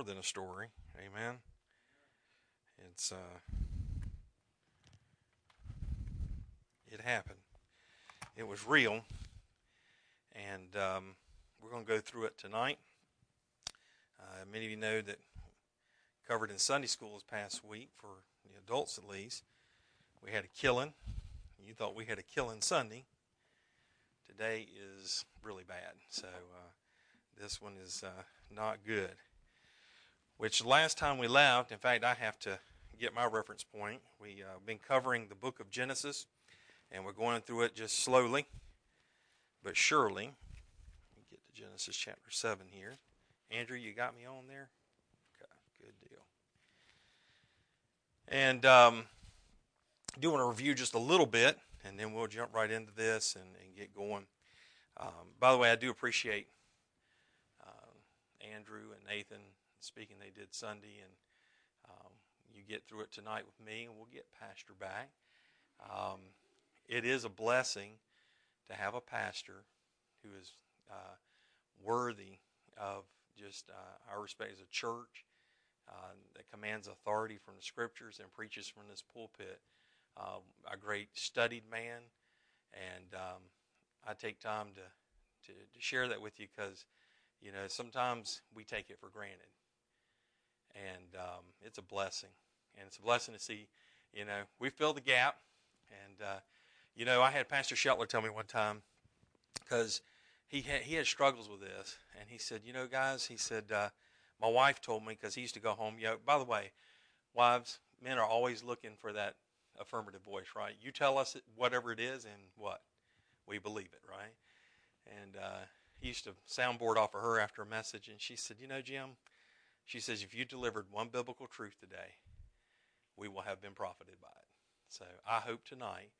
more than a story. Amen. It's uh, it happened. It was real, and um, we're going to go through it tonight. Uh, many of you know that covered in Sunday school this past week for the adults at least. We had a killing. You thought we had a killing Sunday. Today is really bad. So uh, this one is uh, not good. Which last time we left, in fact, I have to get my reference point. We've uh, been covering the book of Genesis, and we're going through it just slowly, but surely. Get to Genesis chapter 7 here. Andrew, you got me on there? Okay, good deal. And um, I do want to review just a little bit, and then we'll jump right into this and, and get going. Um, by the way, I do appreciate uh, Andrew and Nathan speaking they did Sunday, and um, you get through it tonight with me, and we'll get Pastor back. Um, it is a blessing to have a pastor who is uh, worthy of just uh, our respect as a church uh, that commands authority from the scriptures and preaches from this pulpit. Uh, a great studied man, and um, I take time to, to, to share that with you because you know sometimes we take it for granted, and um, it's a blessing, and it's a blessing to see. You know, we fill the gap, and uh, you know, I had Pastor Shetler tell me one time because he had, he had struggles with this, and he said, you know, guys, he said, uh, my wife told me because he used to go home. You know, by the way, wives, men are always looking for that affirmative voice, right? You tell us whatever it is, and what we believe it, right? And uh, he used to soundboard off of her after a message, and she said, you know, Jim, she says, if you delivered one biblical truth today, we will have been profited by it. So I hope tonight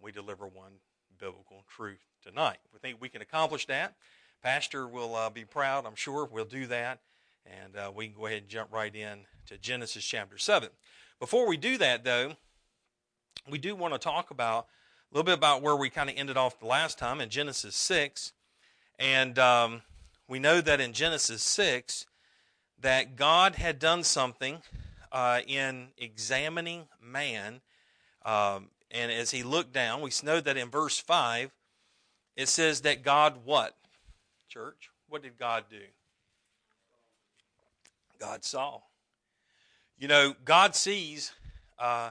we deliver one biblical truth tonight. We think we can accomplish that. Pastor will uh, be proud, I'm sure. We'll do that. And uh, we can go ahead and jump right in to Genesis chapter 7. Before we do that, though, we do want to talk about a little bit about where we kind of ended off the last time in Genesis 6. And um, we know that in Genesis 6, that God had done something uh, in examining man um, and as he looked down, we know that in verse 5, it says that God what? Church, what did God do? God saw. You know, God sees, uh,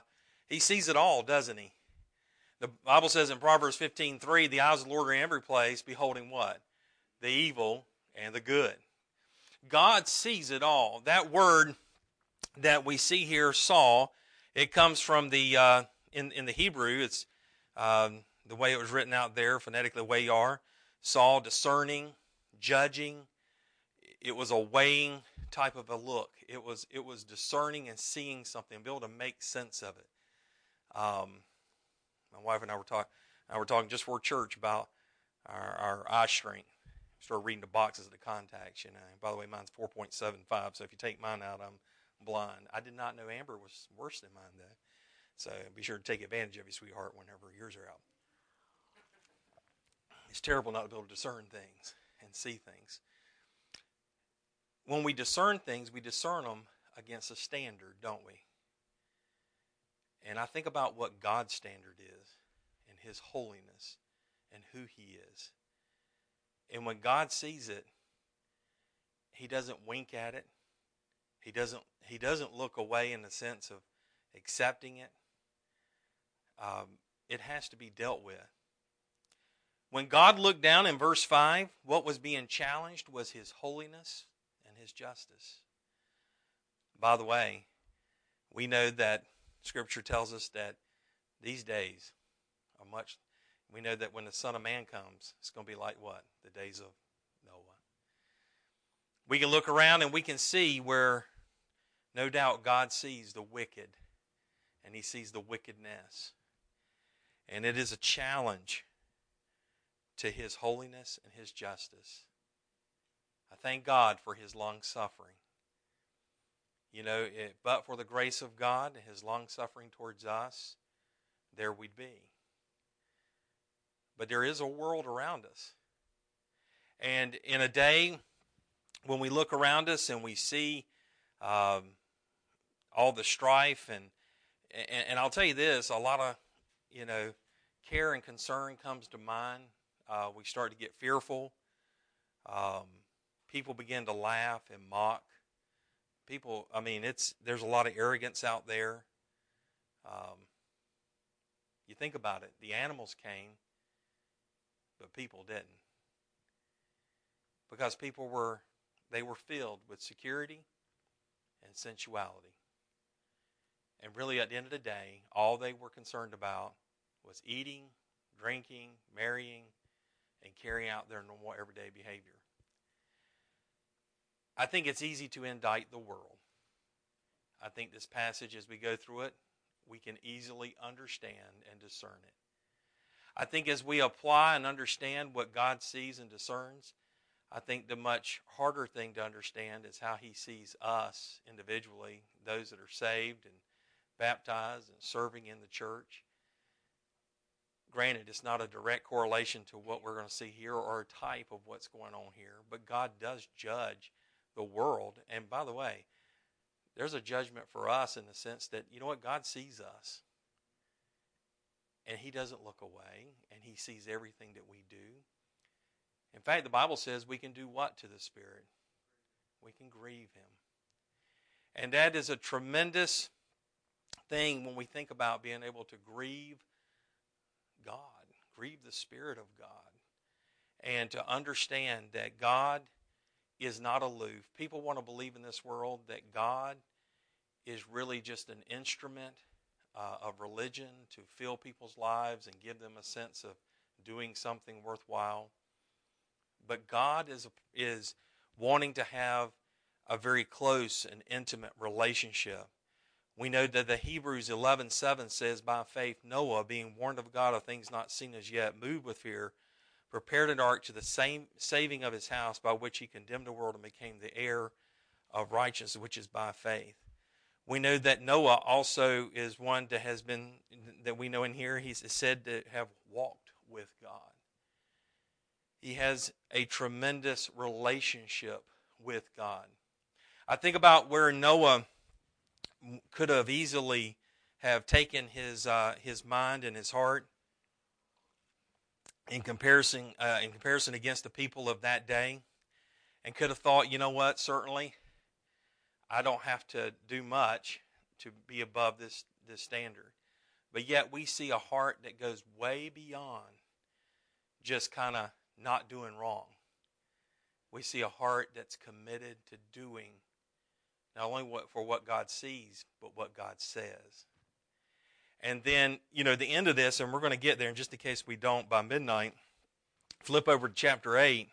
he sees it all, doesn't he? The Bible says in Proverbs 15 3, the eyes of the Lord are in every place, beholding what? The evil and the good. God sees it all. That word that we see here, saw, it comes from the uh, in, in the Hebrew, it's um, the way it was written out there, phonetically, the way you are. Saw, discerning, judging. It was a weighing type of a look. It was it was discerning and seeing something, be able to make sense of it. Um, my wife and I were talking. I were talking just for church about our, our eye strength. Started reading the boxes of the contacts. You know. By the way, mine's four point seven five. So if you take mine out, I'm blind. I did not know Amber was worse than mine though. So be sure to take advantage of your sweetheart whenever yours are out. It's terrible not to be able to discern things and see things. When we discern things, we discern them against a standard, don't we? And I think about what God's standard is and His holiness and who He is. And when God sees it, He doesn't wink at it. He doesn't, he doesn't look away in the sense of accepting it um, it has to be dealt with. When God looked down in verse 5, what was being challenged was his holiness and his justice. By the way, we know that Scripture tells us that these days are much. We know that when the Son of Man comes, it's going to be like what? The days of Noah. We can look around and we can see where, no doubt, God sees the wicked and he sees the wickedness. And it is a challenge to his holiness and his justice. I thank God for his long suffering. You know, it, but for the grace of God and his long suffering towards us, there we'd be. But there is a world around us. And in a day when we look around us and we see um, all the strife and, and and I'll tell you this: a lot of you know care and concern comes to mind. Uh, we start to get fearful. Um, people begin to laugh and mock. People, I mean, it's there's a lot of arrogance out there. Um, you think about it: the animals came, but people didn't, because people were they were filled with security and sensuality. And really, at the end of the day, all they were concerned about was eating, drinking, marrying, and carrying out their normal everyday behavior. I think it's easy to indict the world. I think this passage, as we go through it, we can easily understand and discern it. I think as we apply and understand what God sees and discerns, I think the much harder thing to understand is how He sees us individually, those that are saved and baptized and serving in the church. Granted, it's not a direct correlation to what we're going to see here or a type of what's going on here, but God does judge the world. And by the way, there's a judgment for us in the sense that, you know what, God sees us. And He doesn't look away, and He sees everything that we do. In fact, the Bible says we can do what to the Spirit? We can grieve Him. And that is a tremendous thing when we think about being able to grieve God, grieve the Spirit of God, and to understand that God is not aloof. People want to believe in this world that God is really just an instrument uh, of religion to fill people's lives and give them a sense of doing something worthwhile. But God is, is wanting to have a very close and intimate relationship. We know that the Hebrews 11:7 says by faith Noah being warned of God of things not seen as yet moved with fear prepared an ark to the same saving of his house by which he condemned the world and became the heir of righteousness which is by faith. We know that Noah also is one that has been that we know in here he's said to have walked with God. He has a tremendous relationship with God. I think about where Noah could have easily have taken his uh, his mind and his heart in comparison uh, in comparison against the people of that day, and could have thought, you know what, certainly, I don't have to do much to be above this this standard. But yet we see a heart that goes way beyond just kind of not doing wrong. We see a heart that's committed to doing not only what, for what God sees, but what God says. And then, you know, the end of this, and we're going to get there, and just in case we don't by midnight, flip over to chapter 8.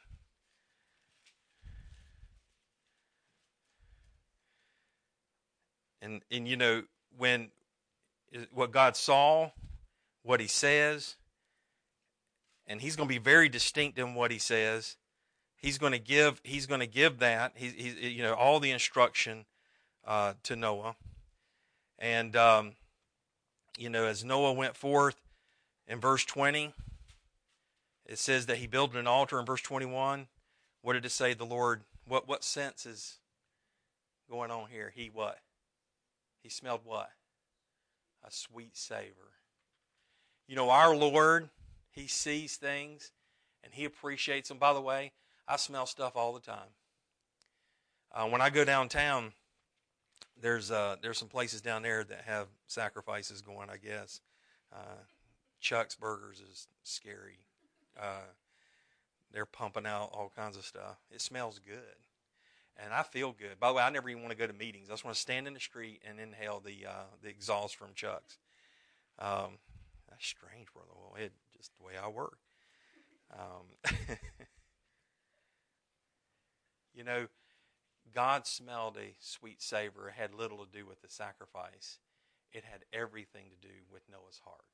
And, and you know, when what God saw, what He says, and He's going to be very distinct in what He says. He's going to give. He's going to give that. He's, you know all the instruction uh, to Noah. And, um, you know, as Noah went forth in verse 20, it says that he built an altar in verse 21. What did it say? The Lord, what, what sense is going on here? He what? He smelled what? A sweet savor. You know, our Lord, He sees things and He appreciates them. By the way, I smell stuff all the time. Uh, when I go downtown, there's uh, there's some places down there that have sacrifices going. I guess uh, Chuck's Burgers is scary. Uh, they're pumping out all kinds of stuff. It smells good, and I feel good. By the way, I never even want to go to meetings. I just want to stand in the street and inhale the uh, the exhaust from Chuck's. Um, that's strange, brother. Well, it just the way I work. Um, you know God smelled a sweet savor. It had little to do with the sacrifice, it had everything to do with Noah's heart.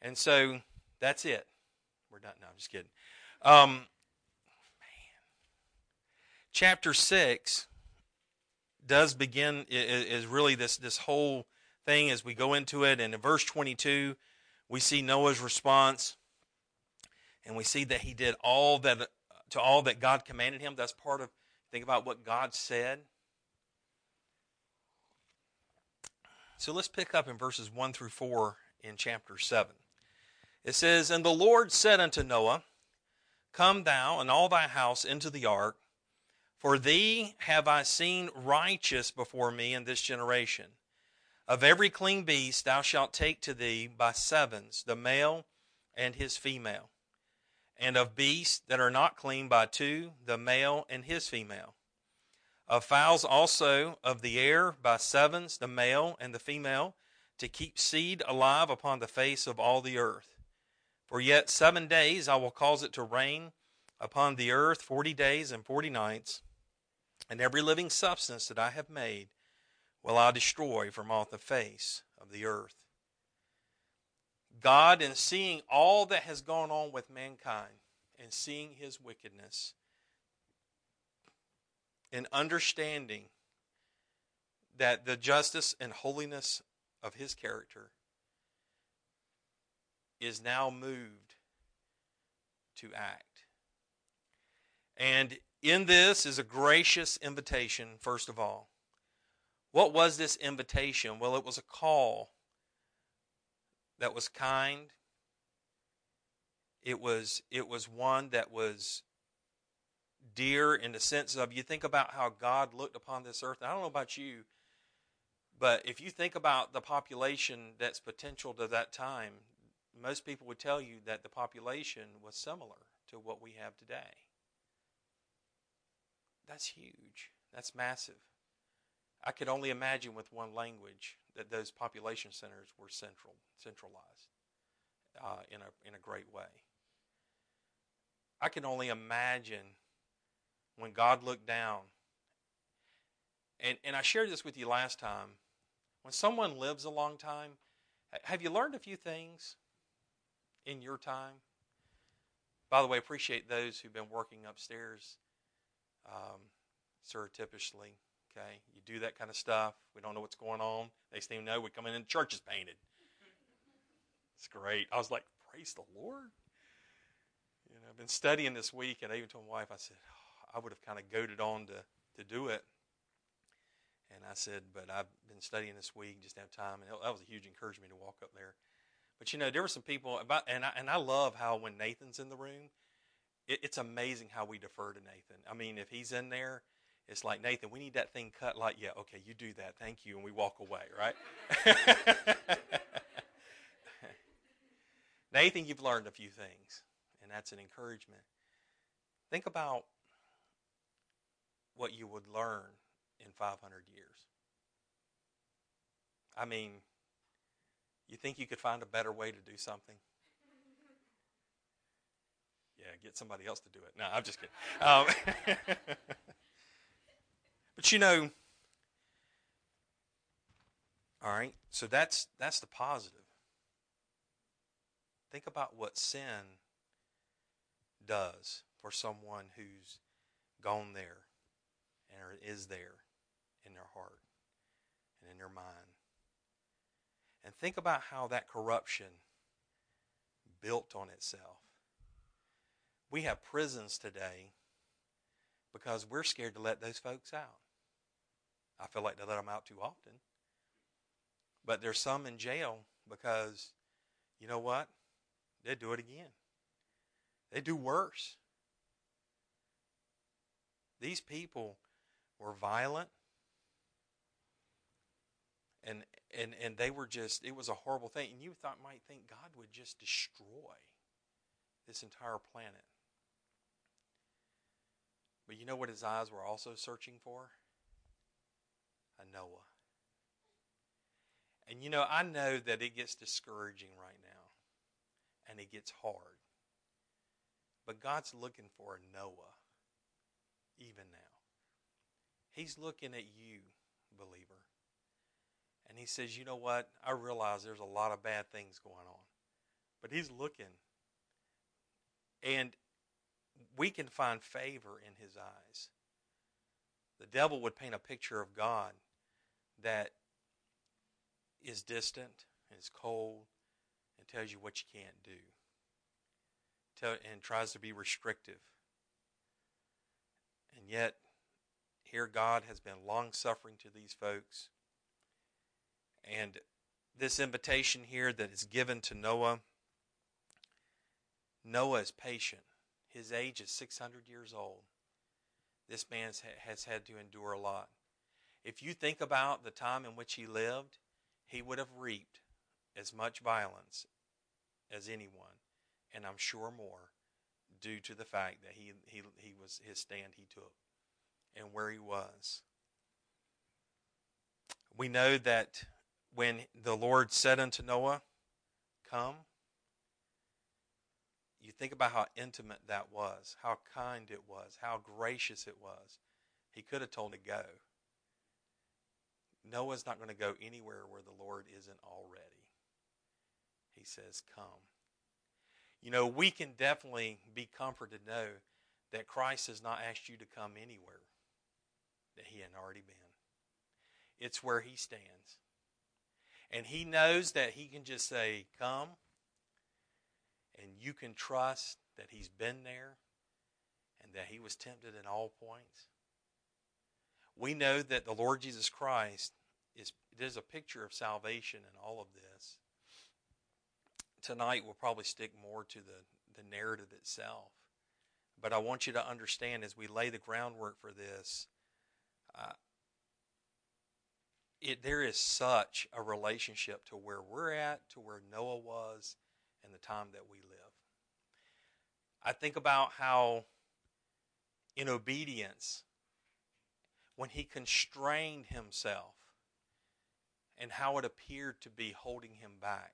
And so that's it. We're done. No, I'm just kidding. Um chapter 6 does begin, is really this, this whole thing as we go into it. And in verse 22, we see Noah's response, and we see that he did all that uh, to all that God commanded him. That's part of, think about what God said. So let's pick up in verses 1 through 4 in chapter 7. It says, And the Lord said unto Noah, Come thou and all thy house into the ark for thee have I seen righteous before me in this generation. Of every clean beast thou shalt take to thee by sevens, the male and his female. And of beasts that are not clean by two, the male and his female of fowls also of the air by sevens, the male and the female, to keep seed alive upon the face of all the earth. For yet seven days I will cause it to rain upon the earth forty days and forty nights, and every living substance that I have made will I destroy from off the face of the earth. God, in seeing all that has gone on with mankind and seeing his wickedness, and understanding that the justice and holiness of his character is now moved to act. And in this is a gracious invitation, first of all. What was this invitation? Well, it was a call that was kind. It was, it was one that was dear in the sense of you think about how God looked upon this earth. I don't know about you, but if you think about the population that's potential to that time, most people would tell you that the population was similar to what we have today. That's huge. That's massive. I could only imagine with one language that those population centers were central, centralized uh, in a in a great way. I can only imagine when God looked down. And, and I shared this with you last time. When someone lives a long time, have you learned a few things in your time? By the way, appreciate those who've been working upstairs um, surreptitiously. Okay, you do that kind of stuff. We don't know what's going on. Next thing you know, we come in and the church is painted. It's great. I was like, praise the Lord. You know, I've been studying this week, and I even told my wife, I said, I would have kind of goaded on to, to do it. And I said, but I've been studying this week, just have time. And that was a huge encouragement to walk up there. But you know, there were some people about, and I, and I love how when Nathan's in the room, it, it's amazing how we defer to Nathan. I mean, if he's in there, it's like Nathan, we need that thing cut. Like, yeah, okay, you do that, thank you, and we walk away, right? Nathan, you've learned a few things, and that's an encouragement. Think about what you would learn in 500 years. I mean, you think you could find a better way to do something? Yeah, get somebody else to do it. No, I'm just kidding. Um, but you know, all right. So that's that's the positive. Think about what sin does for someone who's gone there and is there in their heart and in their mind. And think about how that corruption built on itself. We have prisons today because we're scared to let those folks out. I feel like they let them out too often. But there's some in jail because, you know what? They do it again. They do worse. These people were violent and and and they were just it was a horrible thing and you thought might think god would just destroy this entire planet but you know what his eyes were also searching for a noah and you know i know that it gets discouraging right now and it gets hard but god's looking for a noah even now He's looking at you, believer. And he says, You know what? I realize there's a lot of bad things going on. But he's looking. And we can find favor in his eyes. The devil would paint a picture of God that is distant is cold and tells you what you can't do and tries to be restrictive. And yet, here, God has been long suffering to these folks. And this invitation here that is given to Noah, Noah is patient. His age is 600 years old. This man has had to endure a lot. If you think about the time in which he lived, he would have reaped as much violence as anyone, and I'm sure more, due to the fact that he, he, he was his stand he took and where he was. We know that when the Lord said unto Noah, Come, you think about how intimate that was, how kind it was, how gracious it was. He could have told to go. Noah's not going to go anywhere where the Lord isn't already. He says, Come. You know, we can definitely be comforted to know that Christ has not asked you to come anywhere that he hadn't already been. It's where he stands. And he knows that he can just say, Come, and you can trust that he's been there and that he was tempted in all points. We know that the Lord Jesus Christ is it is a picture of salvation in all of this. Tonight we'll probably stick more to the, the narrative itself. But I want you to understand as we lay the groundwork for this, uh, it, there is such a relationship to where we're at, to where Noah was, and the time that we live. I think about how, in obedience, when he constrained himself, and how it appeared to be holding him back.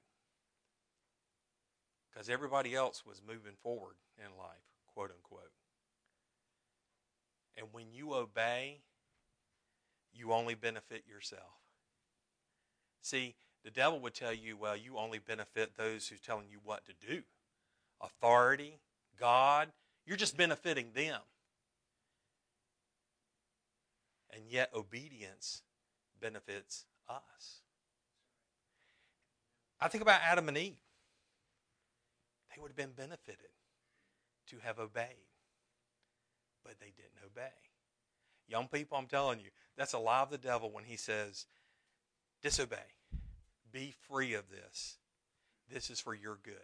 Because everybody else was moving forward in life, quote unquote. And when you obey, you only benefit yourself. See, the devil would tell you, well, you only benefit those who's telling you what to do. Authority, God, you're just benefiting them. And yet, obedience benefits us. I think about Adam and Eve. They would have been benefited to have obeyed, but they didn't obey. Young people, I'm telling you, that's a lie of the devil when he says, disobey. Be free of this. This is for your good.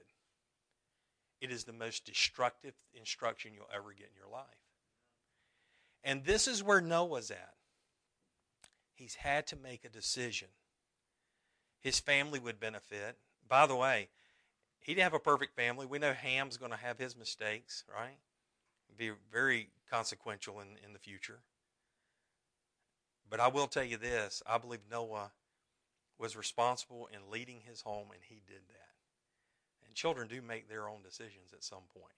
It is the most destructive instruction you'll ever get in your life. And this is where Noah's at. He's had to make a decision. His family would benefit. By the way, he didn't have a perfect family. We know Ham's going to have his mistakes, right? Be very consequential in, in the future. But I will tell you this I believe Noah was responsible in leading his home, and he did that. And children do make their own decisions at some point.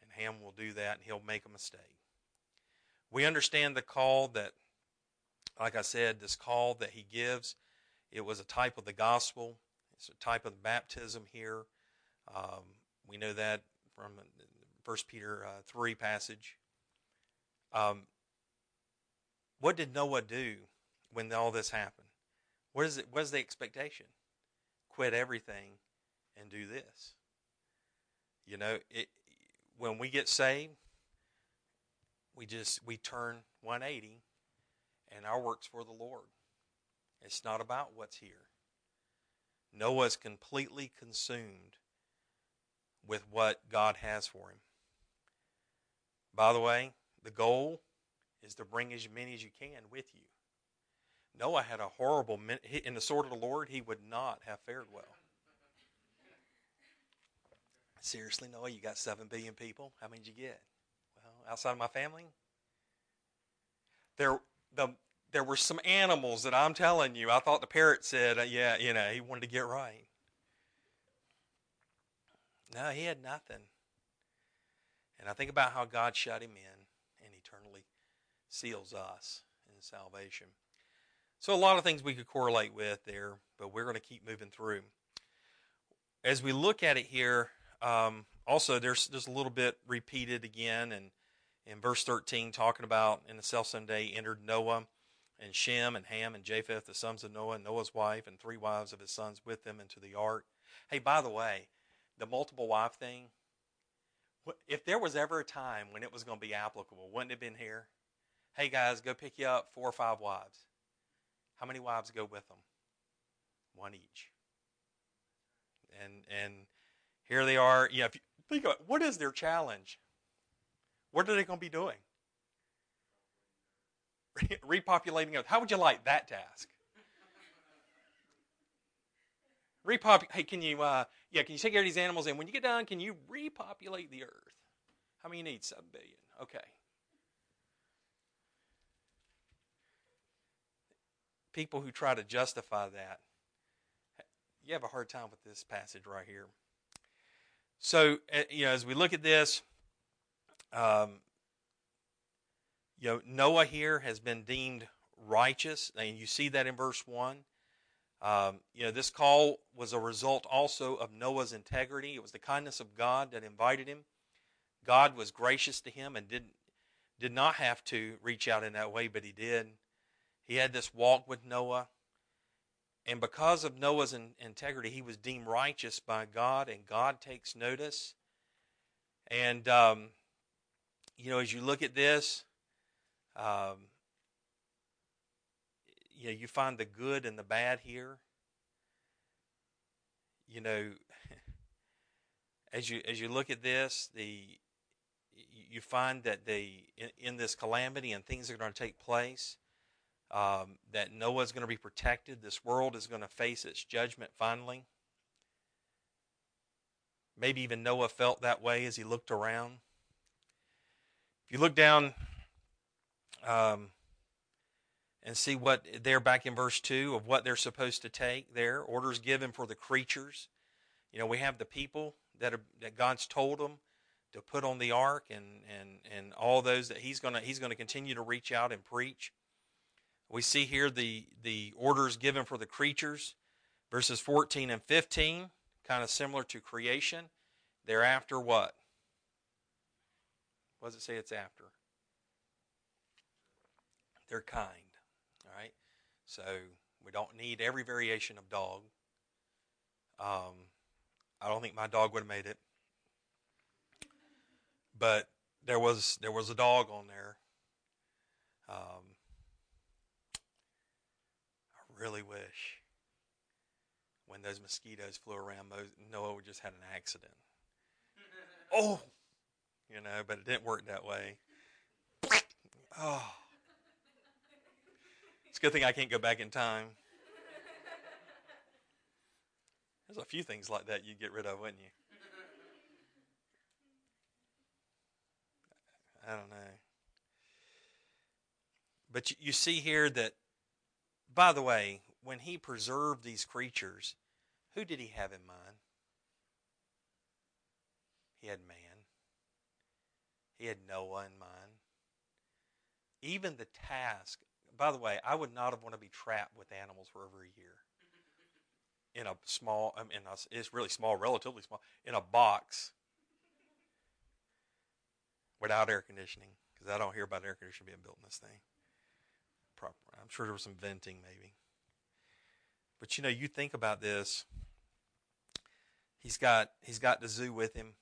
And Ham will do that, and he'll make a mistake. We understand the call that, like I said, this call that he gives, it was a type of the gospel. It's a type of baptism here. Um, we know that from First Peter uh, 3 passage. Um, what did Noah do when all this happened? What is it? What is the expectation? Quit everything and do this. You know, it, when we get saved, we just we turn 180, and our works for the Lord. It's not about what's here. Noah's completely consumed with what God has for him. By the way, the goal is to bring as many as you can with you. Noah had a horrible, in the sword of the Lord, he would not have fared well. Seriously, Noah, you got 7 billion people. How many did you get? Well, outside of my family? There, the, there were some animals that I'm telling you, I thought the parrot said, uh, yeah, you know, he wanted to get right. No, he had nothing. And I think about how God shut him in and eternally seals us in salvation. So, a lot of things we could correlate with there, but we're going to keep moving through. As we look at it here, um, also there's there's a little bit repeated again, and in verse 13, talking about in the self-same day entered Noah and Shem and Ham and Japheth, the sons of Noah, and Noah's wife, and three wives of his sons with them into the ark. Hey, by the way, the multiple wife thing, if there was ever a time when it was going to be applicable, wouldn't it have been here? Hey, guys, go pick you up four or five wives. How many wives go with them? one each. And and here they are. Yeah, if you think about it, what is their challenge? What are they going to be doing? Repopulating Earth. How would you like that task? Repop. Hey, can you? Uh, yeah, can you take care of these animals? And when you get done, can you repopulate the earth? How many you need? Seven billion. Okay. People who try to justify that, you have a hard time with this passage right here. So, uh, you know, as we look at this, um, you know, Noah here has been deemed righteous, and you see that in verse one. Um, you know, this call was a result also of Noah's integrity. It was the kindness of God that invited him. God was gracious to him and didn't did not have to reach out in that way, but he did. He had this walk with Noah. And because of Noah's in, integrity, he was deemed righteous by God, and God takes notice. And, um, you know, as you look at this, um, you know, you find the good and the bad here. You know, as you as you look at this, the you find that the in, in this calamity and things are going to take place, um, that Noah's going to be protected. This world is going to face its judgment finally. Maybe even Noah felt that way as he looked around. If you look down. Um, and see what they're back in verse 2 of what they're supposed to take there. Orders given for the creatures. You know, we have the people that, are, that God's told them to put on the ark and, and, and all those that he's going to he's going to continue to reach out and preach. We see here the, the orders given for the creatures, verses 14 and 15, kind of similar to creation. Thereafter, what? What does it say it's after? Their kind. All right? So we don't need every variation of dog. Um, I don't think my dog would have made it, but there was there was a dog on there. Um, really wish when those mosquitoes flew around, Noah just had an accident. oh, you know, but it didn't work that way. Oh. It's a good thing I can't go back in time. There's a few things like that you'd get rid of, wouldn't you? I don't know. But you see here that, by the way, when he preserved these creatures, who did he have in mind? He had man. He had Noah in mind. Even the task by the way, I would not have wanted to be trapped with animals for over a year in a small, I mean, it's really small, relatively small, in a box without air conditioning because I don't hear about air conditioning being built in this thing. I'm sure there was some venting maybe. But you know, you think about this. He's got he's got the zoo with him.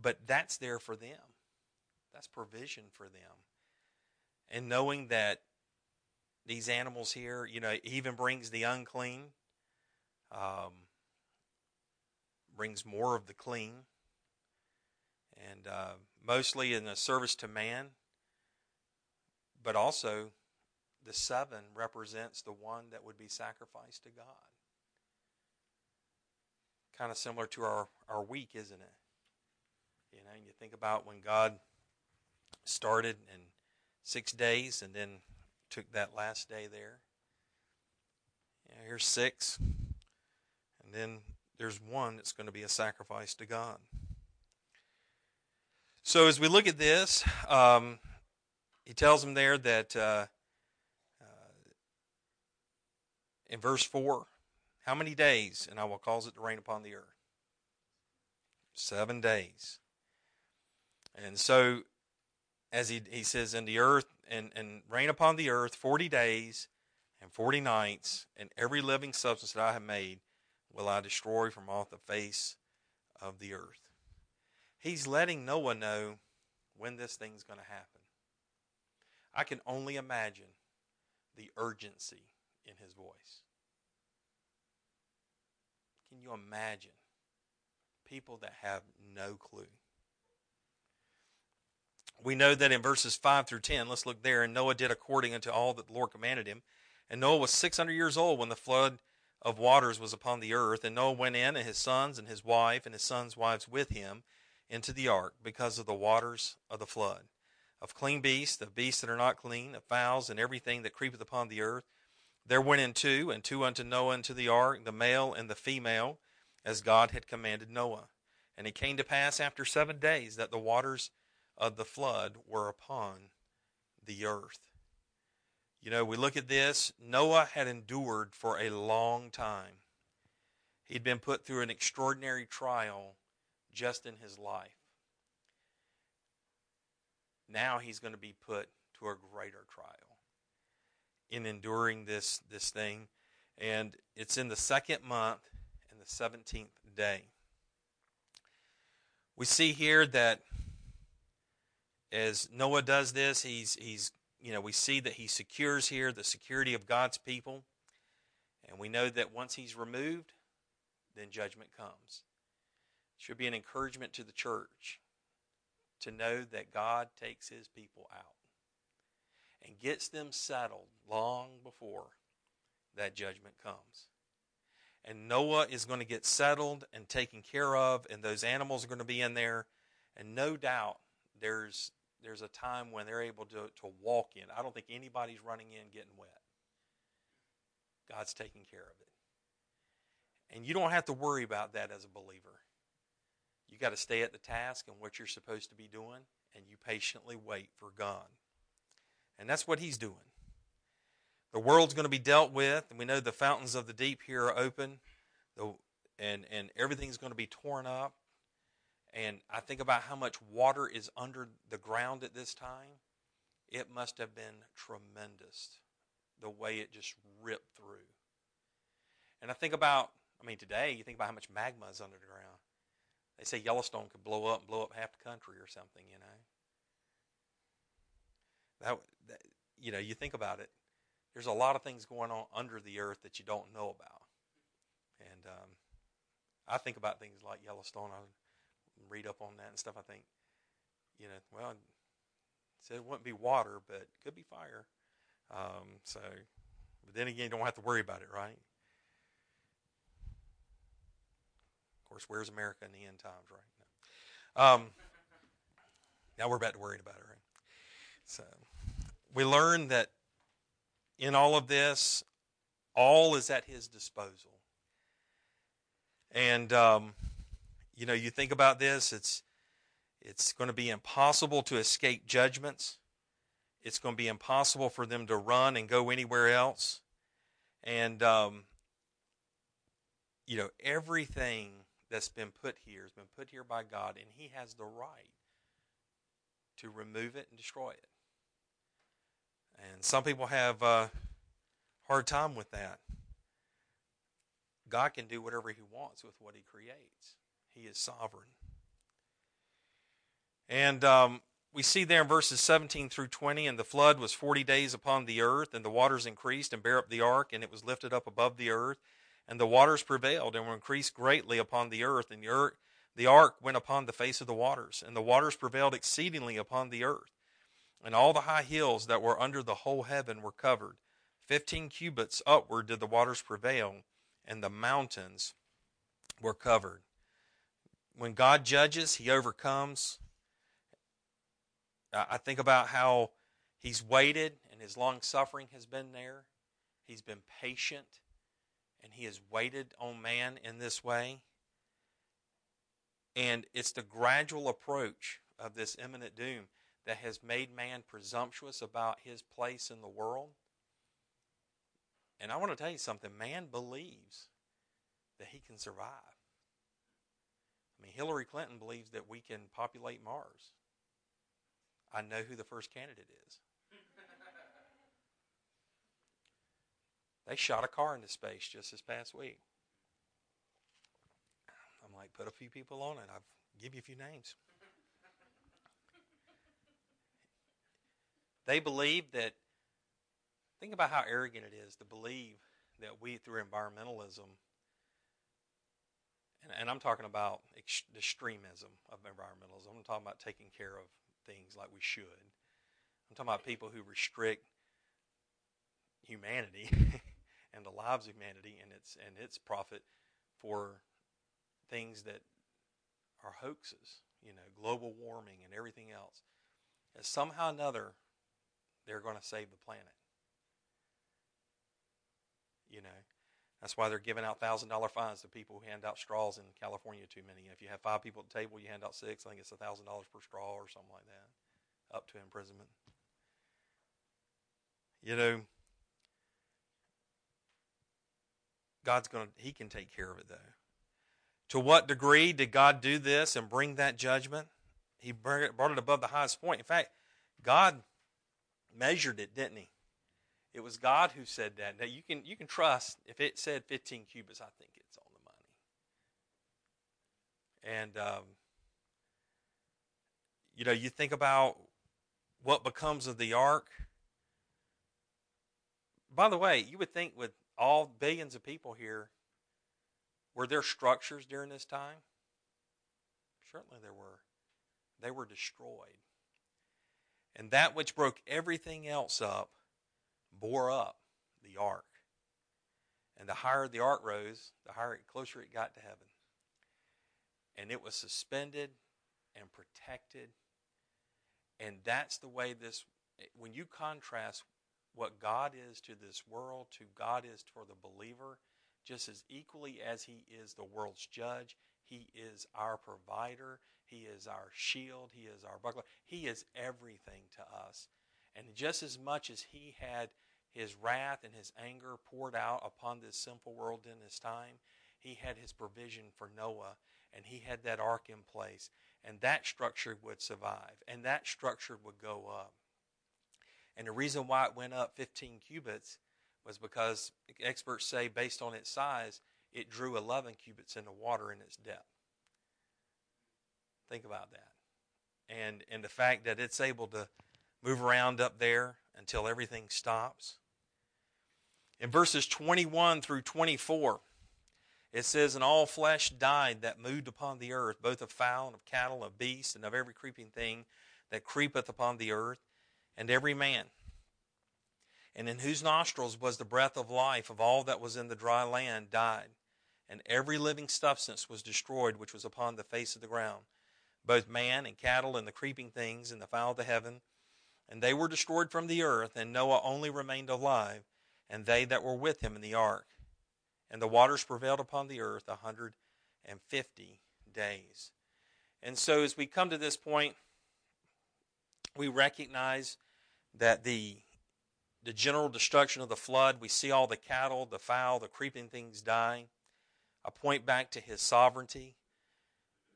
But that's there for them. That's provision for them and knowing that these animals here, you know, even brings the unclean, um, brings more of the clean, and uh, mostly in the service to man, but also the seven represents the one that would be sacrificed to God. Kind of similar to our, our week, isn't it? You know, and you think about when God started and six days and then took that last day there. Yeah, here's six. And then there's one that's going to be a sacrifice to God. So as we look at this, um, he tells them there that uh, in verse 4, how many days? And I will cause it to rain upon the earth. Seven days. And so as he, he says, in the earth and, and rain upon the earth 40 days and 40 nights, and every living substance that I have made will I destroy from off the face of the earth. He's letting Noah know when this thing's going to happen. I can only imagine the urgency in his voice. Can you imagine people that have no clue? We know that in verses 5 through 10, let's look there, and Noah did according unto all that the Lord commanded him. And Noah was 600 years old when the flood of waters was upon the earth. And Noah went in, and his sons, and his wife, and his sons' wives with him into the ark because of the waters of the flood. Of clean beasts, of beasts that are not clean, of fowls, and everything that creepeth upon the earth. There went in two, and two unto Noah into the ark, the male and the female, as God had commanded Noah. And it came to pass after seven days that the waters of the flood were upon the earth. You know, we look at this. Noah had endured for a long time. He'd been put through an extraordinary trial just in his life. Now he's going to be put to a greater trial in enduring this, this thing. And it's in the second month and the 17th day. We see here that as Noah does this, he's, he's you know, we see that he secures here the security of God's people. And we know that once he's removed, then judgment comes. It should be an encouragement to the church to know that God takes his people out and gets them settled long before that judgment comes. And Noah is going to get settled and taken care of, and those animals are going to be in there. And no doubt there's there's a time when they're able to, to walk in. I don't think anybody's running in getting wet. God's taking care of it. And you don't have to worry about that as a believer. You got to stay at the task and what you're supposed to be doing, and you patiently wait for God. And that's what He's doing. The world's going to be dealt with, and we know the fountains of the deep here are open, and, and everything's going to be torn up. And I think about how much water is under the ground at this time. It must have been tremendous the way it just ripped through. And I think about, I mean, today, you think about how much magma is under the ground. They say Yellowstone could blow up and blow up half the country or something, you know. That, that you know, you think about it. There's a lot of things going on under the earth that you don't know about. And um, I think about things like Yellowstone. I read up on that and stuff, I think, you know, well, it said it wouldn't be water, but it could be fire. Um, so, but then again, you don't have to worry about it, right? Of course, where's America in the end times, right? No. Um, now we're back to worrying about it, right? So, we learn that in all of this, all is at his disposal. And um, you know, you think about this, it's it's going to be impossible to escape judgments. It's going to be impossible for them to run and go anywhere else. And um, you know, everything that's been put here has been put here by God, and He has the right to remove it and destroy it. And some people have a hard time with that. God can do whatever He wants with what He creates. He is sovereign. And um, we see there in verses 17 through 20, and the flood was 40 days upon the earth, and the waters increased and bare up the ark, and it was lifted up above the earth. And the waters prevailed and were increased greatly upon the earth, and the, earth, the ark went upon the face of the waters, and the waters prevailed exceedingly upon the earth. And all the high hills that were under the whole heaven were covered. Fifteen cubits upward did the waters prevail, and the mountains were covered when God judges, he overcomes. I think about how he's waited and his long suffering has been there. He's been patient and he has waited on man in this way. And it's the gradual approach of this imminent doom that has made man presumptuous about his place in the world. And I want to tell you something man believes that he can survive. I mean, Hillary Clinton believes that we can populate Mars. I know who the first candidate is. they shot a car into space just this past week. I'm like, put a few people on it. I'll give you a few names. They believe that, think about how arrogant it is to believe that we, through environmentalism, and, and I'm talking about ex- extremism of environmentalism. I'm talking about taking care of things like we should. I'm talking about people who restrict humanity and the lives of humanity and its and its profit for things that are hoaxes, you know, global warming and everything else. And somehow or another, they're going to save the planet. You know, that's why they're giving out thousand dollar fines to people who hand out straws in California too many. If you have five people at the table, you hand out six. I think it's a thousand dollars per straw or something like that, up to imprisonment. You know, God's going to, He can take care of it though. To what degree did God do this and bring that judgment? He brought it above the highest point. In fact, God measured it, didn't He? It was God who said that. Now you can you can trust if it said 15 cubits, I think it's on the money. And um, you know, you think about what becomes of the ark. By the way, you would think with all billions of people here, were there structures during this time? Certainly there were. They were destroyed. And that which broke everything else up bore up the ark. And the higher the ark rose, the higher closer it got to heaven. And it was suspended and protected. And that's the way this when you contrast what God is to this world, to God is for the believer, just as equally as He is the world's judge, He is our provider, He is our shield, He is our buckler, He is everything to us. And just as much as He had His wrath and His anger poured out upon this sinful world in His time, He had His provision for Noah, and He had that ark in place. And that structure would survive, and that structure would go up. And the reason why it went up 15 cubits was because experts say, based on its size, it drew 11 cubits in the water in its depth. Think about that. And, and the fact that it's able to move around up there until everything stops. In verses 21 through 24, it says, And all flesh died that moved upon the earth, both of fowl and of cattle, of beasts, and of every creeping thing that creepeth upon the earth and every man, and in whose nostrils was the breath of life of all that was in the dry land, died, and every living substance was destroyed which was upon the face of the ground, both man and cattle and the creeping things and the fowl of the heaven. And they were destroyed from the earth, and Noah only remained alive, and they that were with him in the ark. And the waters prevailed upon the earth a hundred and fifty days. And so, as we come to this point, we recognize that the the general destruction of the flood, we see all the cattle, the fowl, the creeping things dying. I point back to his sovereignty.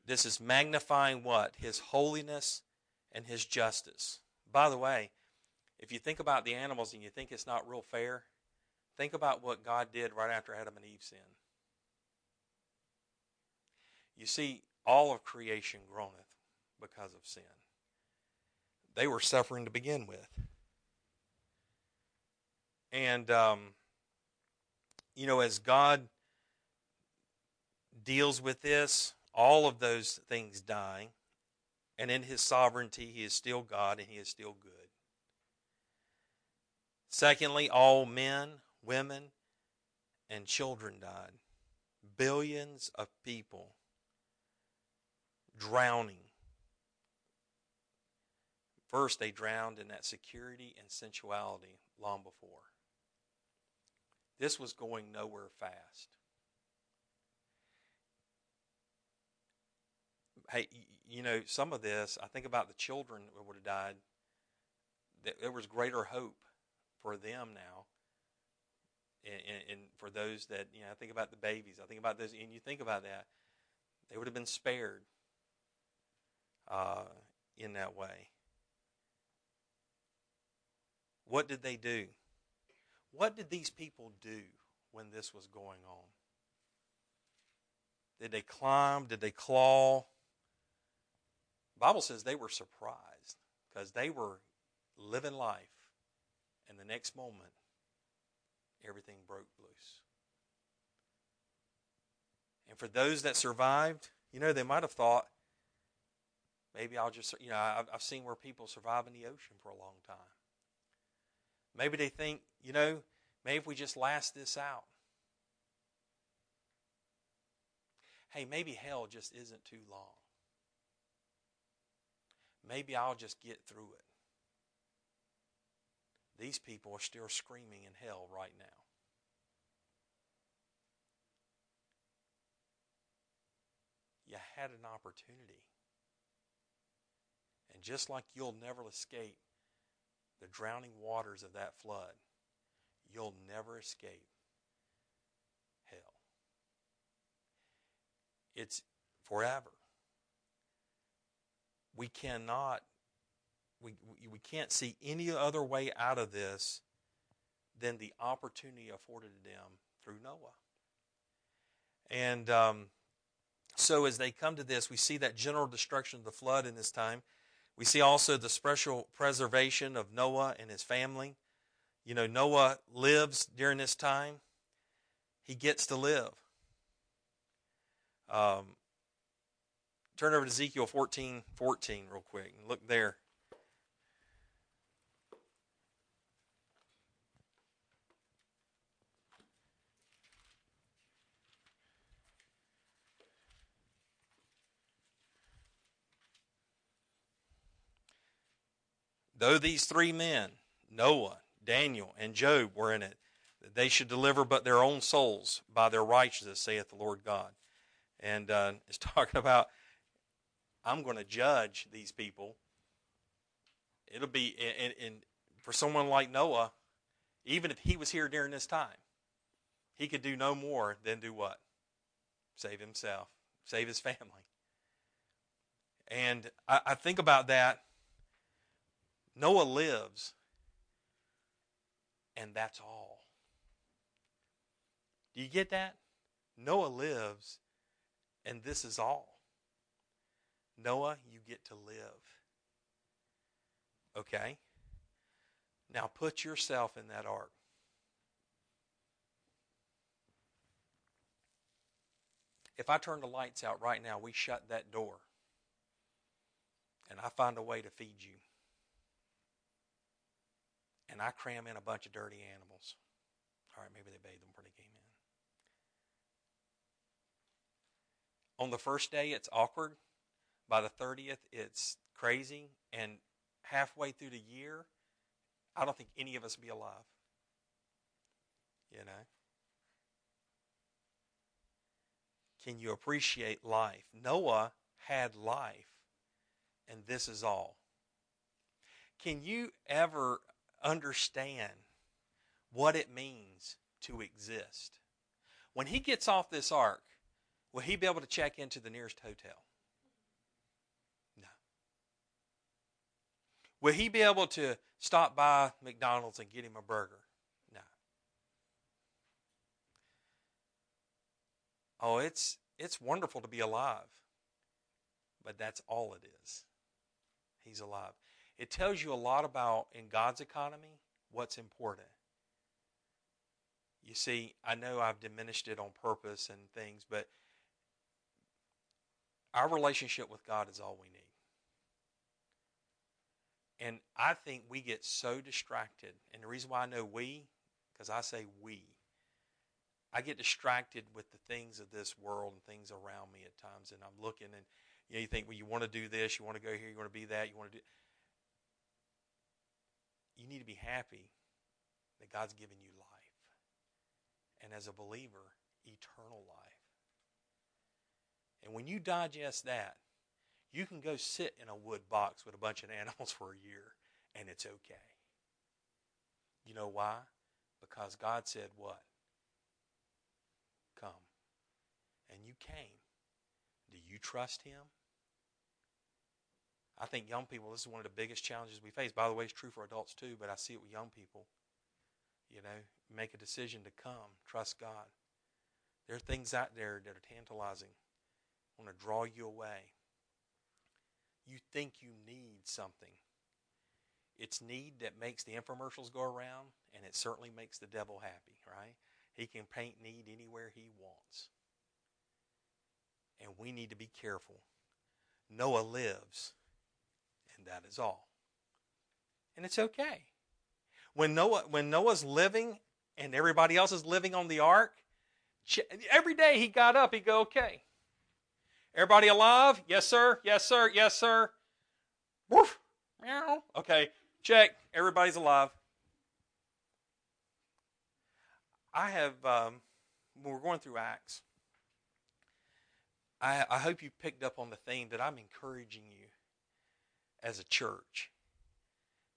This is magnifying what? His holiness and his justice. By the way, if you think about the animals and you think it's not real fair, think about what God did right after Adam and Eve sinned. You see, all of creation groaneth because of sin. They were suffering to begin with. And, um, you know, as God deals with this, all of those things dying. And in his sovereignty, he is still God and he is still good. Secondly, all men, women, and children died. Billions of people drowning. First, they drowned in that security and sensuality long before. This was going nowhere fast. Hey, you know, some of this, I think about the children that would have died. There was greater hope for them now. And, and, and, for those that, you know, I think about the babies. I think about those, and you think about that. They would have been spared uh, in that way. What did they do? What did these people do when this was going on? Did they climb? Did they claw? Bible says they were surprised because they were living life, and the next moment, everything broke loose. And for those that survived, you know, they might have thought, maybe I'll just, you know, I've, I've seen where people survive in the ocean for a long time. Maybe they think, you know, maybe if we just last this out. Hey, maybe hell just isn't too long. Maybe I'll just get through it. These people are still screaming in hell right now. You had an opportunity. And just like you'll never escape the drowning waters of that flood, you'll never escape hell. It's forever. We cannot we, we can't see any other way out of this than the opportunity afforded to them through Noah. And um, so, as they come to this, we see that general destruction of the flood in this time. We see also the special preservation of Noah and his family. You know, Noah lives during this time, he gets to live. Um, turn over to Ezekiel 14 14 real quick and look there. Though these three men, Noah, Daniel, and Job, were in it, they should deliver but their own souls by their righteousness, saith the Lord God. And uh, it's talking about, I'm going to judge these people. It'll be, and, and for someone like Noah, even if he was here during this time, he could do no more than do what? Save himself, save his family. And I, I think about that Noah lives, and that's all. Do you get that? Noah lives, and this is all. Noah, you get to live. Okay? Now put yourself in that ark. If I turn the lights out right now, we shut that door, and I find a way to feed you and I cram in a bunch of dirty animals. All right, maybe they bathed them before they came in. On the first day, it's awkward. By the 30th, it's crazy. And halfway through the year, I don't think any of us will be alive. You know? Can you appreciate life? Noah had life, and this is all. Can you ever understand what it means to exist. When he gets off this ark, will he be able to check into the nearest hotel? No. Will he be able to stop by McDonald's and get him a burger? No. Oh, it's it's wonderful to be alive. But that's all it is. He's alive. It tells you a lot about, in God's economy, what's important. You see, I know I've diminished it on purpose and things, but our relationship with God is all we need. And I think we get so distracted. And the reason why I know we, because I say we, I get distracted with the things of this world and things around me at times. And I'm looking and you, know, you think, well, you want to do this, you want to go here, you want to be that, you want to do you need to be happy that God's given you life. And as a believer, eternal life. And when you digest that, you can go sit in a wood box with a bunch of animals for a year and it's okay. You know why? Because God said, What? Come. And you came. Do you trust Him? I think young people, this is one of the biggest challenges we face. By the way, it's true for adults too, but I see it with young people. You know, make a decision to come, trust God. There are things out there that are tantalizing, want to draw you away. You think you need something. It's need that makes the infomercials go around, and it certainly makes the devil happy, right? He can paint need anywhere he wants. and we need to be careful. Noah lives, and that is all. And it's okay. When Noah when Noah's living and everybody else is living on the ark, every day he got up, he'd go, okay. Everybody alive? Yes, sir. Yes, sir. Yes, sir. Woof. Meow. Okay. Check. Everybody's alive. I have, um, we're going through Acts, I, I hope you picked up on the theme that I'm encouraging you as a church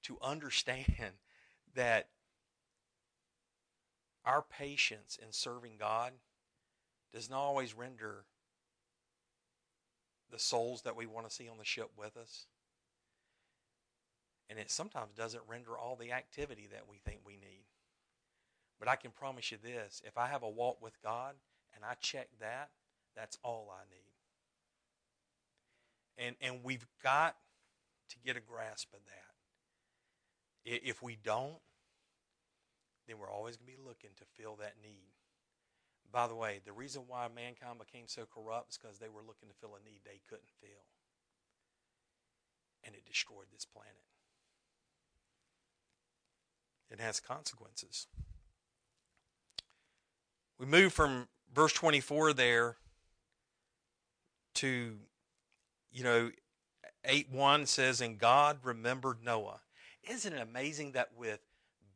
to understand that our patience in serving God does not always render the souls that we want to see on the ship with us. And it sometimes doesn't render all the activity that we think we need. But I can promise you this if I have a walk with God and I check that, that's all I need. And, and we've got to get a grasp of that. If we don't, then we're always going to be looking to fill that need. By the way, the reason why mankind became so corrupt is because they were looking to fill a need they couldn't fill. And it destroyed this planet. It has consequences. We move from verse 24 there to, you know, 8 1 says, And God remembered Noah. Isn't it amazing that with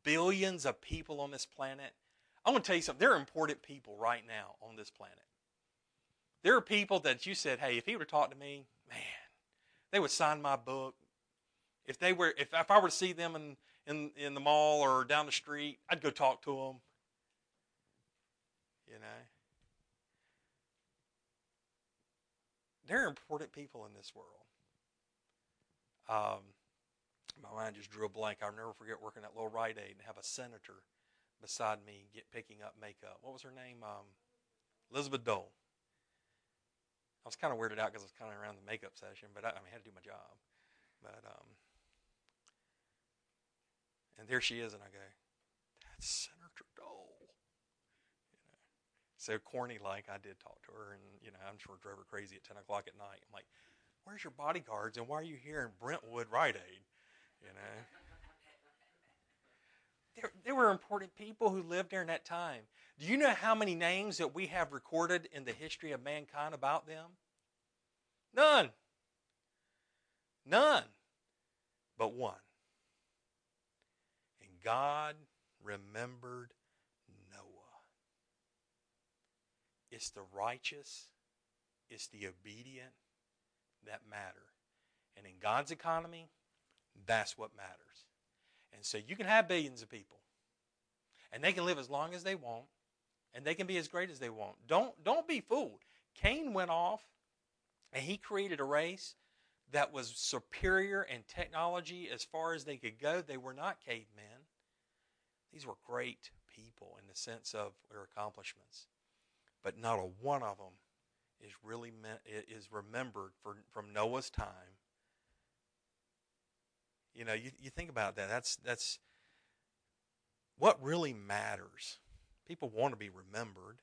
billions of people on this planet, I want to tell you something. There are important people right now on this planet. There are people that you said, hey, if he would have talked to me, man, they would sign my book. If they were, if, if I were to see them in, in, in the mall or down the street, I'd go talk to them. You know? There are important people in this world. Um, my mind just drew a blank. I'll never forget working at Little Rite Aid and have a senator beside me get picking up makeup. What was her name? Um, Elizabeth Dole. I was kind of weirded out because I was kind of around the makeup session, but I, I, mean, I had to do my job. But um, and there she is, and I go, "That's Senator Dole." You know, so corny like I did talk to her, and you know, I'm sure drove her crazy at ten o'clock at night. I'm like, "Where's your bodyguards, and why are you here in Brentwood Rite Aid?" You know. There, there were important people who lived during that time. Do you know how many names that we have recorded in the history of mankind about them? None. None. But one. And God remembered Noah. It's the righteous, it's the obedient that matter. And in God's economy, that's what matters. And so you can have billions of people. And they can live as long as they want. And they can be as great as they want. Don't, don't be fooled. Cain went off and he created a race that was superior in technology as far as they could go. They were not cavemen. These were great people in the sense of their accomplishments. But not a one of them is really meant, is remembered for, from Noah's time you know, you, you think about that. That's that's what really matters. People want to be remembered.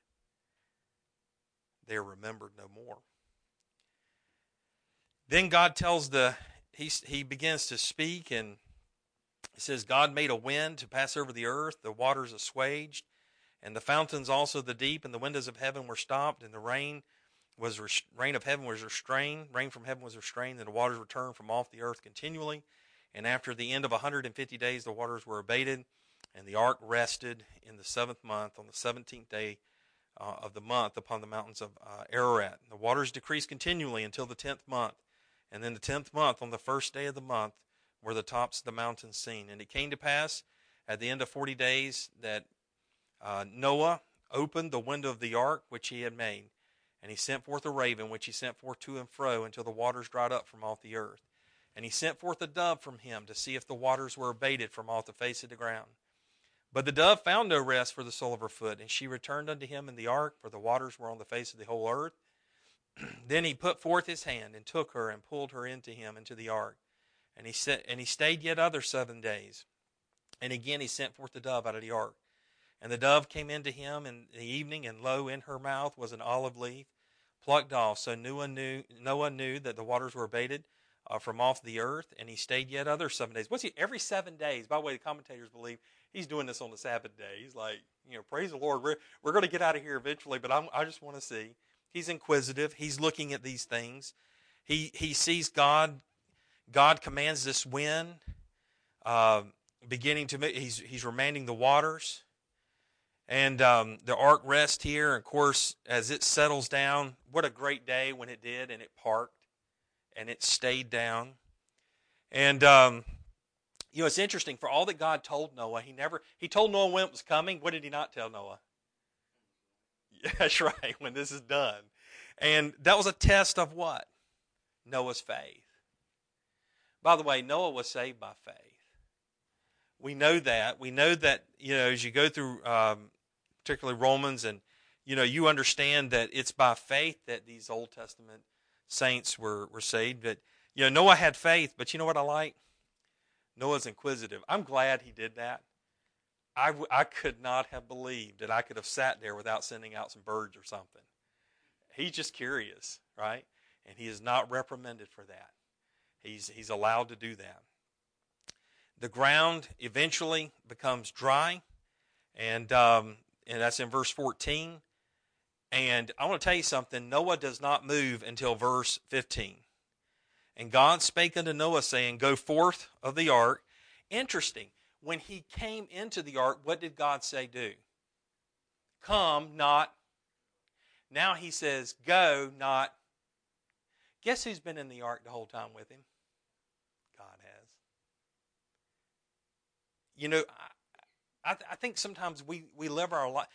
They're remembered no more. Then God tells the he he begins to speak and he says God made a wind to pass over the earth, the waters assuaged, and the fountains also the deep and the windows of heaven were stopped and the rain was rain of heaven was restrained, rain from heaven was restrained and the waters returned from off the earth continually and after the end of 150 days, the waters were abated, and the ark rested in the seventh month on the 17th day uh, of the month upon the mountains of uh, Ararat. The waters decreased continually until the tenth month. And then the tenth month, on the first day of the month, were the tops of the mountains seen. And it came to pass at the end of forty days that uh, Noah opened the window of the ark which he had made, and he sent forth a raven, which he sent forth to and fro until the waters dried up from off the earth. And he sent forth a dove from him to see if the waters were abated from off the face of the ground. But the dove found no rest for the sole of her foot, and she returned unto him in the ark, for the waters were on the face of the whole earth. then he put forth his hand and took her and pulled her into him into the ark. And he set, and he stayed yet other seven days. And again he sent forth the dove out of the ark. And the dove came into him in the evening, and lo, in her mouth was an olive leaf. plucked off. So Noah knew, Noah knew that the waters were abated uh, from off the earth, and he stayed yet other seven days. What's he? Every seven days. By the way, the commentators believe he's doing this on the Sabbath day. He's like, you know, praise the Lord. We're we're going to get out of here eventually, but I'm, I just want to see. He's inquisitive. He's looking at these things. He he sees God. God commands this wind, uh, beginning to. He's he's remanding the waters. And um, the ark rests here. And of course, as it settles down, what a great day when it did, and it parked and it stayed down. And um, you know, it's interesting. For all that God told Noah, he never he told Noah when it was coming. What did he not tell Noah? That's right. When this is done, and that was a test of what Noah's faith. By the way, Noah was saved by faith. We know that. We know that you know as you go through, um, particularly Romans, and you know you understand that it's by faith that these Old Testament saints were, were saved. But, you know, Noah had faith, but you know what I like? Noah's inquisitive. I'm glad he did that. I, I could not have believed that I could have sat there without sending out some birds or something. He's just curious, right? And he is not reprimanded for that. He's, he's allowed to do that. The ground eventually becomes dry, and, um, and that's in verse 14. And I want to tell you something Noah does not move until verse 15. And God spake unto Noah, saying, Go forth of the ark. Interesting. When he came into the ark, what did God say do? Come, not. Now he says, Go, not. Guess who's been in the ark the whole time with him? God has. You know, I, I think sometimes we, we live our life.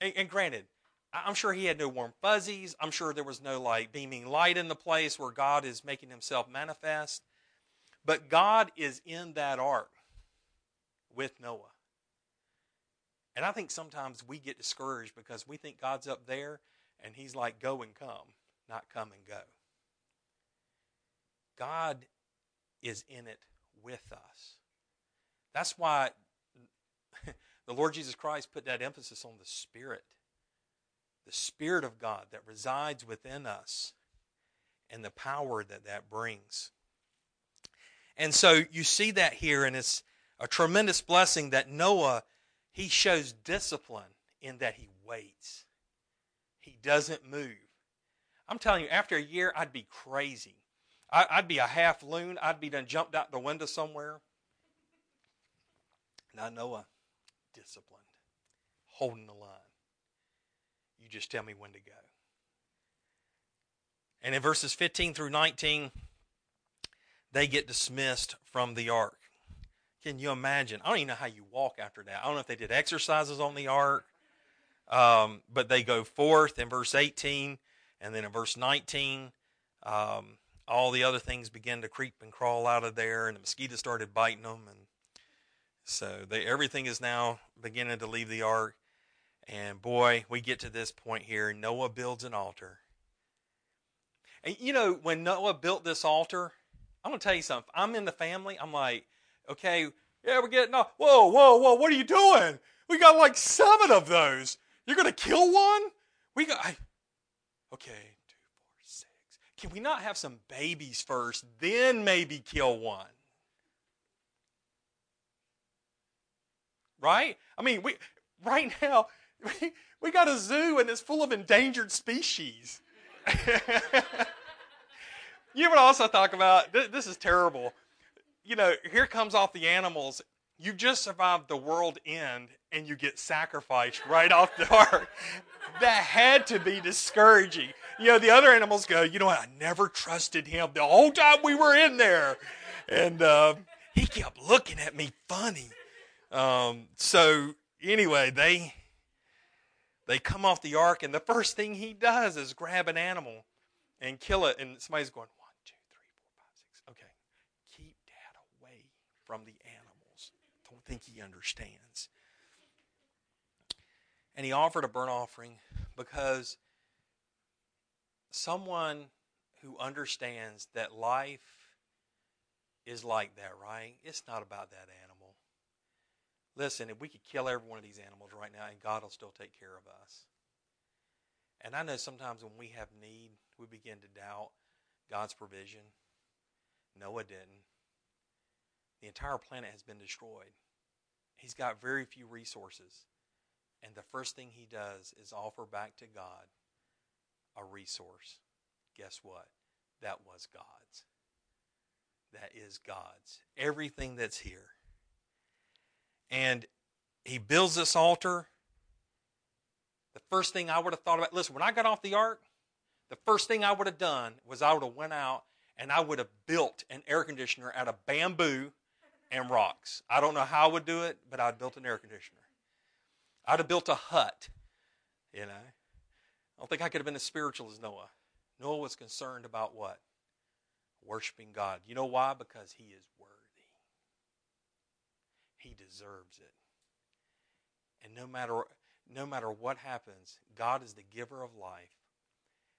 And, and granted, I'm sure he had no warm fuzzies. I'm sure there was no like beaming light in the place where God is making himself manifest. But God is in that ark with Noah. And I think sometimes we get discouraged because we think God's up there and he's like, go and come, not come and go. God is in it with us. That's why the Lord Jesus Christ put that emphasis on the Spirit the Spirit of God that resides within us and the power that that brings. And so you see that here, and it's a tremendous blessing that Noah, he shows discipline in that he waits. He doesn't move. I'm telling you, after a year, I'd be crazy. I'd be a half loon. I'd be done jumped out the window somewhere. Now Noah, disciplined, holding the line. You just tell me when to go. And in verses 15 through 19, they get dismissed from the ark. Can you imagine? I don't even know how you walk after that. I don't know if they did exercises on the ark, um, but they go forth in verse 18, and then in verse 19, um, all the other things begin to creep and crawl out of there, and the mosquitoes started biting them, and so they, everything is now beginning to leave the ark. And boy, we get to this point here. Noah builds an altar. And you know, when Noah built this altar, I'm going to tell you something. I'm in the family. I'm like, okay, yeah, we're getting off. Whoa, whoa, whoa, what are you doing? We got like seven of those. You're going to kill one? We got, I, okay, two, four, six. Can we not have some babies first, then maybe kill one? Right? I mean, we, right now, we, got a zoo and it's full of endangered species. you would also talk about this, this is terrible. You know, here comes off the animals. You just survived the world end and you get sacrificed right off the ark. That had to be discouraging. You know, the other animals go, you know what? I never trusted him the whole time we were in there. And uh, he kept looking at me funny. Um, so, anyway, they they come off the ark, and the first thing he does is grab an animal and kill it. And somebody's going, one, two, three, four, five, six. Okay, keep dad away from the animals. Don't think he understands. And he offered a burnt offering because someone who understands that life is like that, right? It's not about that animal. Listen, if we could kill every one of these animals right now, and God will still take care of us. And I know sometimes when we have need, we begin to doubt God's provision. Noah didn't. The entire planet has been destroyed. He's got very few resources. And the first thing he does is offer back to God a resource. Guess what? That was God's. That is God's. Everything that's here. And he builds this altar. The first thing I would have thought about, listen, when I got off the ark, the first thing I would have done was I would have went out and I would have built an air conditioner out of bamboo and rocks. I don't know how I would do it, but I'd built an air conditioner. I'd have built a hut, you know. I don't think I could have been as spiritual as Noah. Noah was concerned about what? Worshiping God. You know why? Because he is worthy. He deserves it. And no matter no matter what happens, God is the giver of life.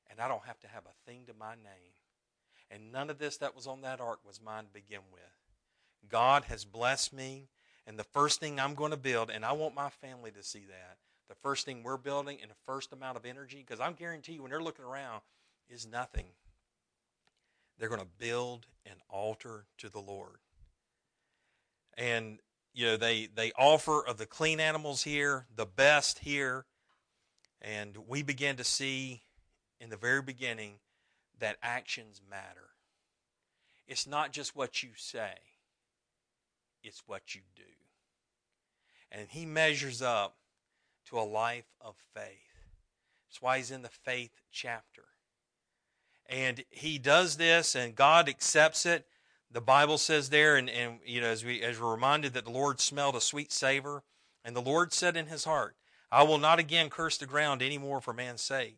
And I don't have to have a thing to my name. And none of this that was on that ark was mine to begin with. God has blessed me. And the first thing I'm going to build, and I want my family to see that, the first thing we're building and the first amount of energy, because I'm guarantee you when they're looking around, is nothing. They're going to build an altar to the Lord. And you know they they offer of the clean animals here, the best here, and we begin to see in the very beginning that actions matter. It's not just what you say it's what you do. And he measures up to a life of faith. That's why he's in the faith chapter. And he does this, and God accepts it. The Bible says there, and, and you know, as we as we're reminded that the Lord smelled a sweet savor, and the Lord said in his heart, I will not again curse the ground any more for man's sake.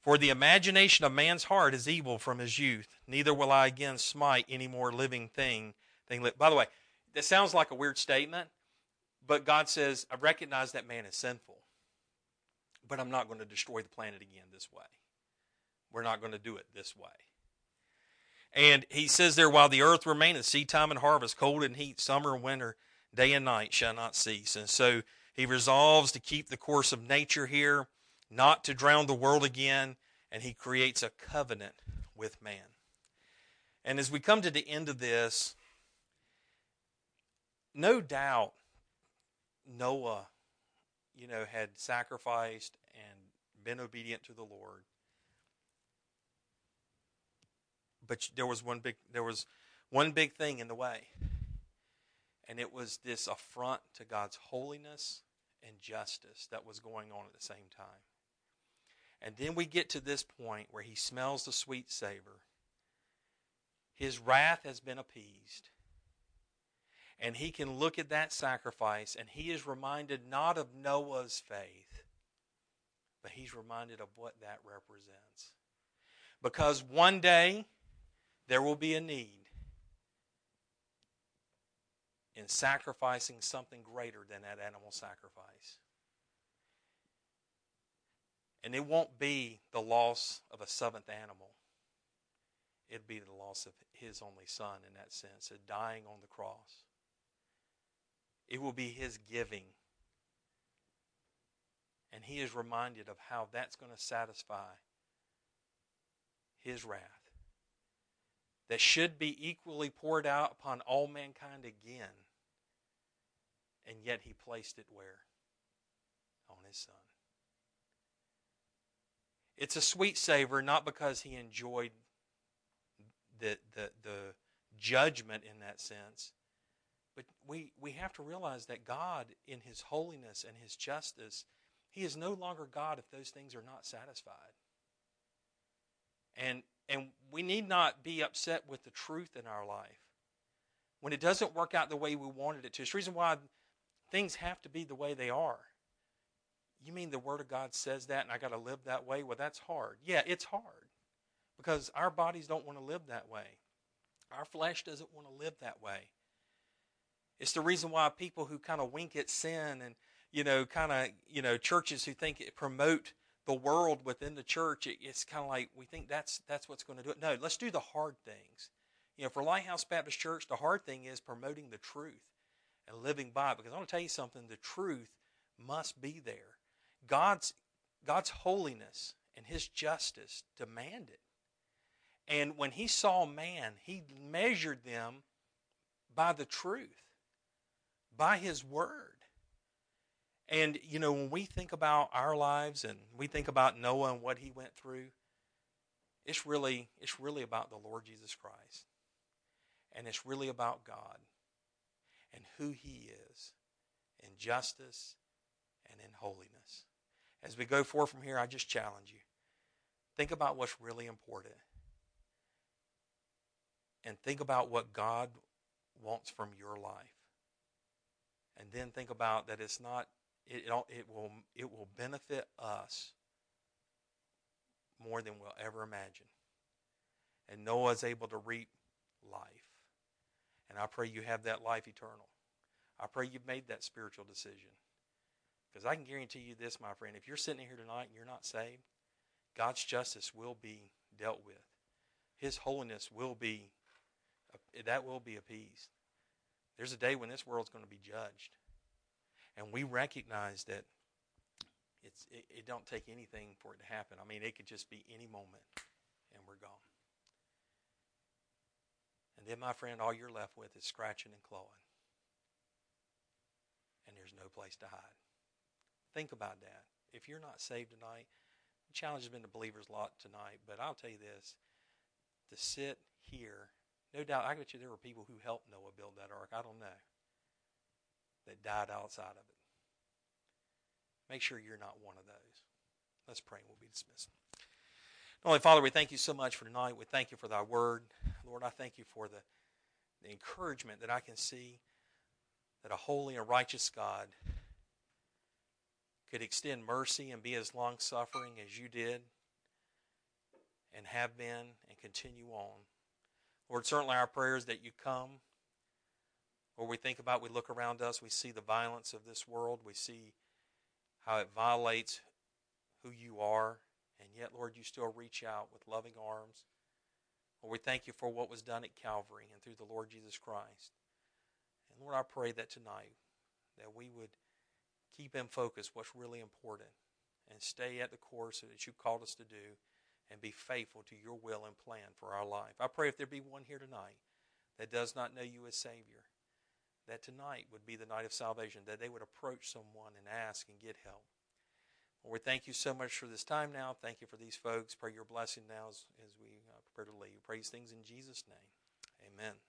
For the imagination of man's heart is evil from his youth, neither will I again smite any more living thing. thing By the way, that sounds like a weird statement, but God says, I recognize that man is sinful, but I'm not going to destroy the planet again this way. We're not going to do it this way. And he says there, while the earth remaineth, seed time and harvest, cold and heat, summer and winter, day and night shall not cease. And so he resolves to keep the course of nature here, not to drown the world again, and he creates a covenant with man. And as we come to the end of this, no doubt Noah, you know, had sacrificed and been obedient to the Lord. But there was one big there was one big thing in the way. And it was this affront to God's holiness and justice that was going on at the same time. And then we get to this point where he smells the sweet savor. His wrath has been appeased. And he can look at that sacrifice and he is reminded not of Noah's faith, but he's reminded of what that represents. Because one day there will be a need in sacrificing something greater than that animal sacrifice. And it won't be the loss of a seventh animal. It'd be the loss of his only son in that sense, of dying on the cross. It will be his giving. And he is reminded of how that's going to satisfy his wrath that should be equally poured out upon all mankind again. And yet he placed it where? On his son. It's a sweet savor, not because he enjoyed the, the, the judgment in that sense, but we, we have to realize that God, in His holiness and His justice, He is no longer God if those things are not satisfied. And, and we need not be upset with the truth in our life. When it doesn't work out the way we wanted it to, it's the reason why things have to be the way they are. You mean the Word of God says that and I got to live that way? Well, that's hard. Yeah, it's hard because our bodies don't want to live that way. Our flesh doesn't want to live that way. It's the reason why people who kind of wink at sin and, you know, kind of, you know, churches who think it promote the world within the church, it, it's kind of like we think that's that's what's going to do it. No, let's do the hard things. You know, for Lighthouse Baptist Church, the hard thing is promoting the truth and living by it. Because I want to tell you something: the truth must be there. God's God's holiness and his justice demanded. And when he saw man, he measured them by the truth, by his word. And, you know, when we think about our lives and we think about Noah and what he went through, it's really, it's really about the Lord Jesus Christ. And it's really about God and who he is in justice and in holiness. As we go forward from here, I just challenge you. Think about what's really important. And think about what God wants from your life. And then think about that it's not it, it, will, it will benefit us more than we'll ever imagine. And Noah is able to reap life. And I pray you have that life eternal. I pray you've made that spiritual decision. Because I can guarantee you this, my friend, if you're sitting here tonight and you're not saved, God's justice will be dealt with. His holiness will be, that will be appeased. There's a day when this world's going to be judged. And we recognize that it's, it, it don't take anything for it to happen. I mean, it could just be any moment, and we're gone. And then, my friend, all you're left with is scratching and clawing. And there's no place to hide. Think about that. If you're not saved tonight, the challenge has been to believers lot tonight, but I'll tell you this to sit here, no doubt, I bet you there were people who helped Noah build that ark. I don't know that died outside of it. Make sure you're not one of those. Let's pray and we'll be dismissed. Holy Father, we thank you so much for tonight. We thank you for thy word. Lord, I thank you for the, the encouragement that I can see that a holy and righteous God could extend mercy and be as long suffering as you did and have been and continue on. Lord, certainly our prayers that you come or we think about, we look around us, we see the violence of this world, we see how it violates who you are, and yet, Lord, you still reach out with loving arms. Lord, we thank you for what was done at Calvary and through the Lord Jesus Christ. And Lord, I pray that tonight that we would keep in focus what's really important and stay at the course that you called us to do and be faithful to your will and plan for our life. I pray if there be one here tonight that does not know you as Savior, that tonight would be the night of salvation, that they would approach someone and ask and get help. Lord, we thank you so much for this time now. Thank you for these folks. Pray your blessing now as, as we uh, prepare to leave. Praise things in Jesus' name. Amen.